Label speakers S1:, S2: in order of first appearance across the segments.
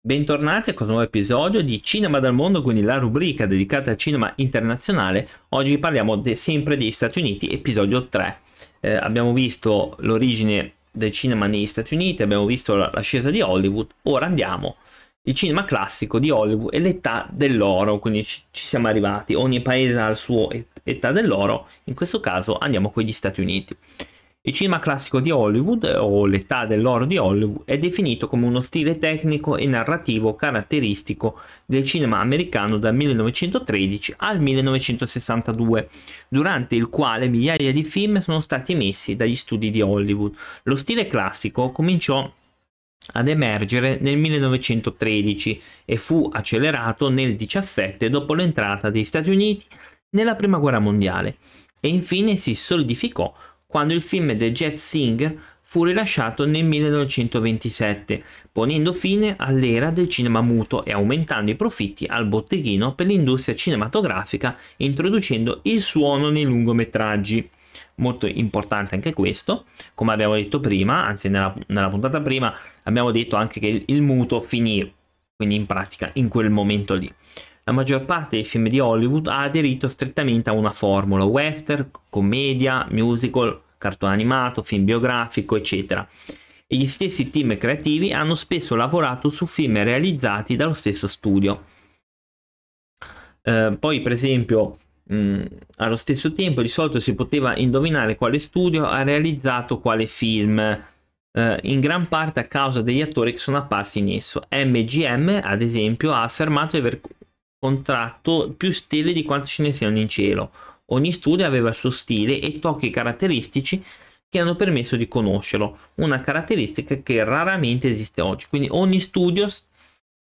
S1: Bentornati a questo nuovo episodio di Cinema dal Mondo, quindi la rubrica dedicata al cinema internazionale. Oggi parliamo de- sempre degli Stati Uniti, episodio 3. Eh, abbiamo visto l'origine del cinema negli Stati Uniti, abbiamo visto l'ascesa di Hollywood, ora andiamo il cinema classico di Hollywood e l'età dell'oro, quindi ci, ci siamo arrivati, ogni paese ha il suo et- età dell'oro, in questo caso andiamo con gli Stati Uniti. Il cinema classico di Hollywood, o l'età dell'oro di Hollywood, è definito come uno stile tecnico e narrativo caratteristico del cinema americano dal 1913 al 1962, durante il quale migliaia di film sono stati emessi dagli studi di Hollywood. Lo stile classico cominciò ad emergere nel 1913 e fu accelerato nel 17 dopo l'entrata degli Stati Uniti nella Prima Guerra Mondiale e infine si solidificò quando il film The Jazz Singer fu rilasciato nel 1927, ponendo fine all'era del cinema muto e aumentando i profitti al botteghino per l'industria cinematografica, introducendo il suono nei lungometraggi. Molto importante anche questo, come abbiamo detto prima, anzi nella, nella puntata prima abbiamo detto anche che il, il muto finì, quindi in pratica in quel momento lì. La maggior parte dei film di Hollywood ha aderito strettamente a una formula western, commedia, musical, cartone animato, film biografico, eccetera. E gli stessi team creativi hanno spesso lavorato su film realizzati dallo stesso studio. Eh, poi, per esempio, mh, allo stesso tempo di solito si poteva indovinare quale studio ha realizzato quale film, eh, in gran parte a causa degli attori che sono apparsi in esso. MGM, ad esempio, ha affermato di aver contratto più stelle di quante ce ne siano in cielo. Ogni studio aveva il suo stile e tocchi caratteristici che hanno permesso di conoscerlo, una caratteristica che raramente esiste oggi. Quindi ogni studio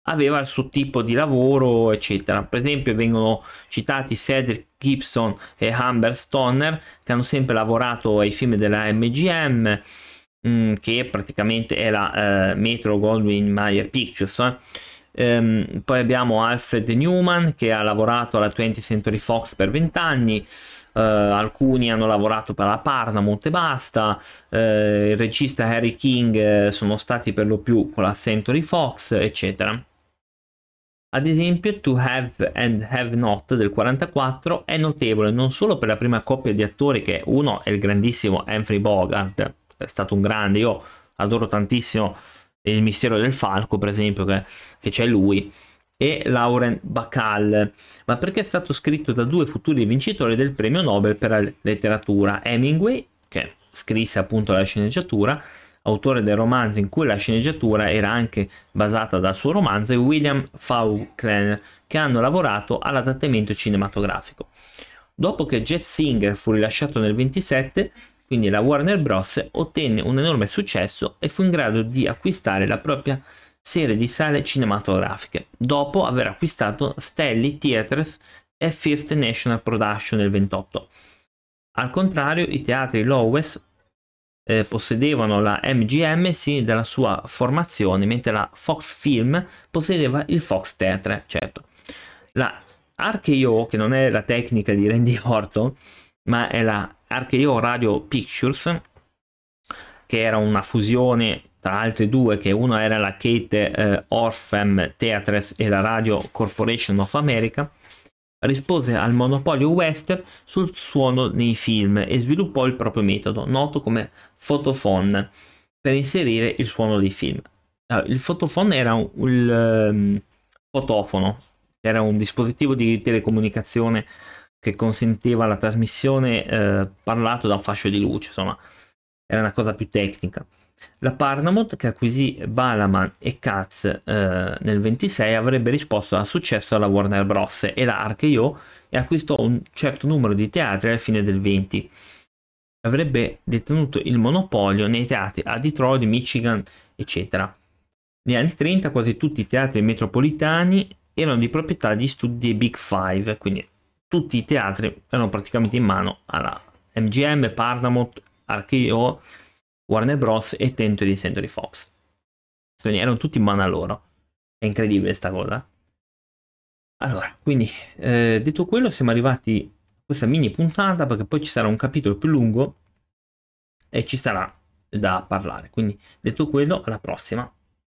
S1: aveva il suo tipo di lavoro, eccetera. Per esempio vengono citati Cedric Gibson e Humber Stoner che hanno sempre lavorato ai film della MGM, mm, che praticamente è la eh, Metro Goldwyn Mayer Pictures. Eh Ehm, poi abbiamo Alfred Newman che ha lavorato alla 20th Century Fox per 20 anni, eh, alcuni hanno lavorato per la Paramount e basta, eh, il regista Harry King eh, sono stati per lo più con la Century Fox, eccetera. Ad esempio, To Have and Have Not del 44 è notevole non solo per la prima coppia di attori, che uno è il grandissimo Humphrey Bogart, è stato un grande, io adoro tantissimo il mistero del falco, per esempio, che, che c'è lui, e Lauren Bacall, ma perché è stato scritto da due futuri vincitori del premio Nobel per la letteratura, Hemingway, che scrisse appunto la sceneggiatura, autore del romanzo in cui la sceneggiatura era anche basata dal suo romanzo, e William Faulkner, che hanno lavorato all'adattamento cinematografico. Dopo che Jet Singer fu rilasciato nel 27, quindi la Warner Bros. ottenne un enorme successo e fu in grado di acquistare la propria serie di sale cinematografiche, dopo aver acquistato Stelly Theatres e First National Production nel 28. Al contrario, i teatri Lowes eh, possedevano la MGM sin dalla sua formazione, mentre la Fox Film possedeva il Fox Theatre, certo. La RKO, che non è la tecnica di Randy Orton, ma è la RKO Radio Pictures, che era una fusione tra altre due, che una era la Kate eh, Orphem Theatres e la Radio Corporation of America, rispose al monopolio western sul suono nei film e sviluppò il proprio metodo, noto come photophone, per inserire il suono dei film. Allora, il photophone era un, il um, fotofono, era un dispositivo di telecomunicazione che consentiva la trasmissione eh, parlato da un fascio di luce, insomma, era una cosa più tecnica. La Paramount, che acquisì Balaman e Katz eh, nel 26, avrebbe risposto al successo alla Warner Bros. e la RKO e acquistò un certo numero di teatri alla fine del 20. Avrebbe detenuto il monopolio nei teatri a Detroit, Michigan, eccetera. Negli anni 30 quasi tutti i teatri metropolitani erano di proprietà di studi Big Five, quindi tutti i teatri erano praticamente in mano alla MGM, Paramount, RKO, Warner Bros. e Tento di Century Fox. Quindi erano tutti in mano a loro. È incredibile questa cosa. Allora, quindi eh, detto quello, siamo arrivati a questa mini puntata perché poi ci sarà un capitolo più lungo e ci sarà da parlare. Quindi detto quello, alla prossima.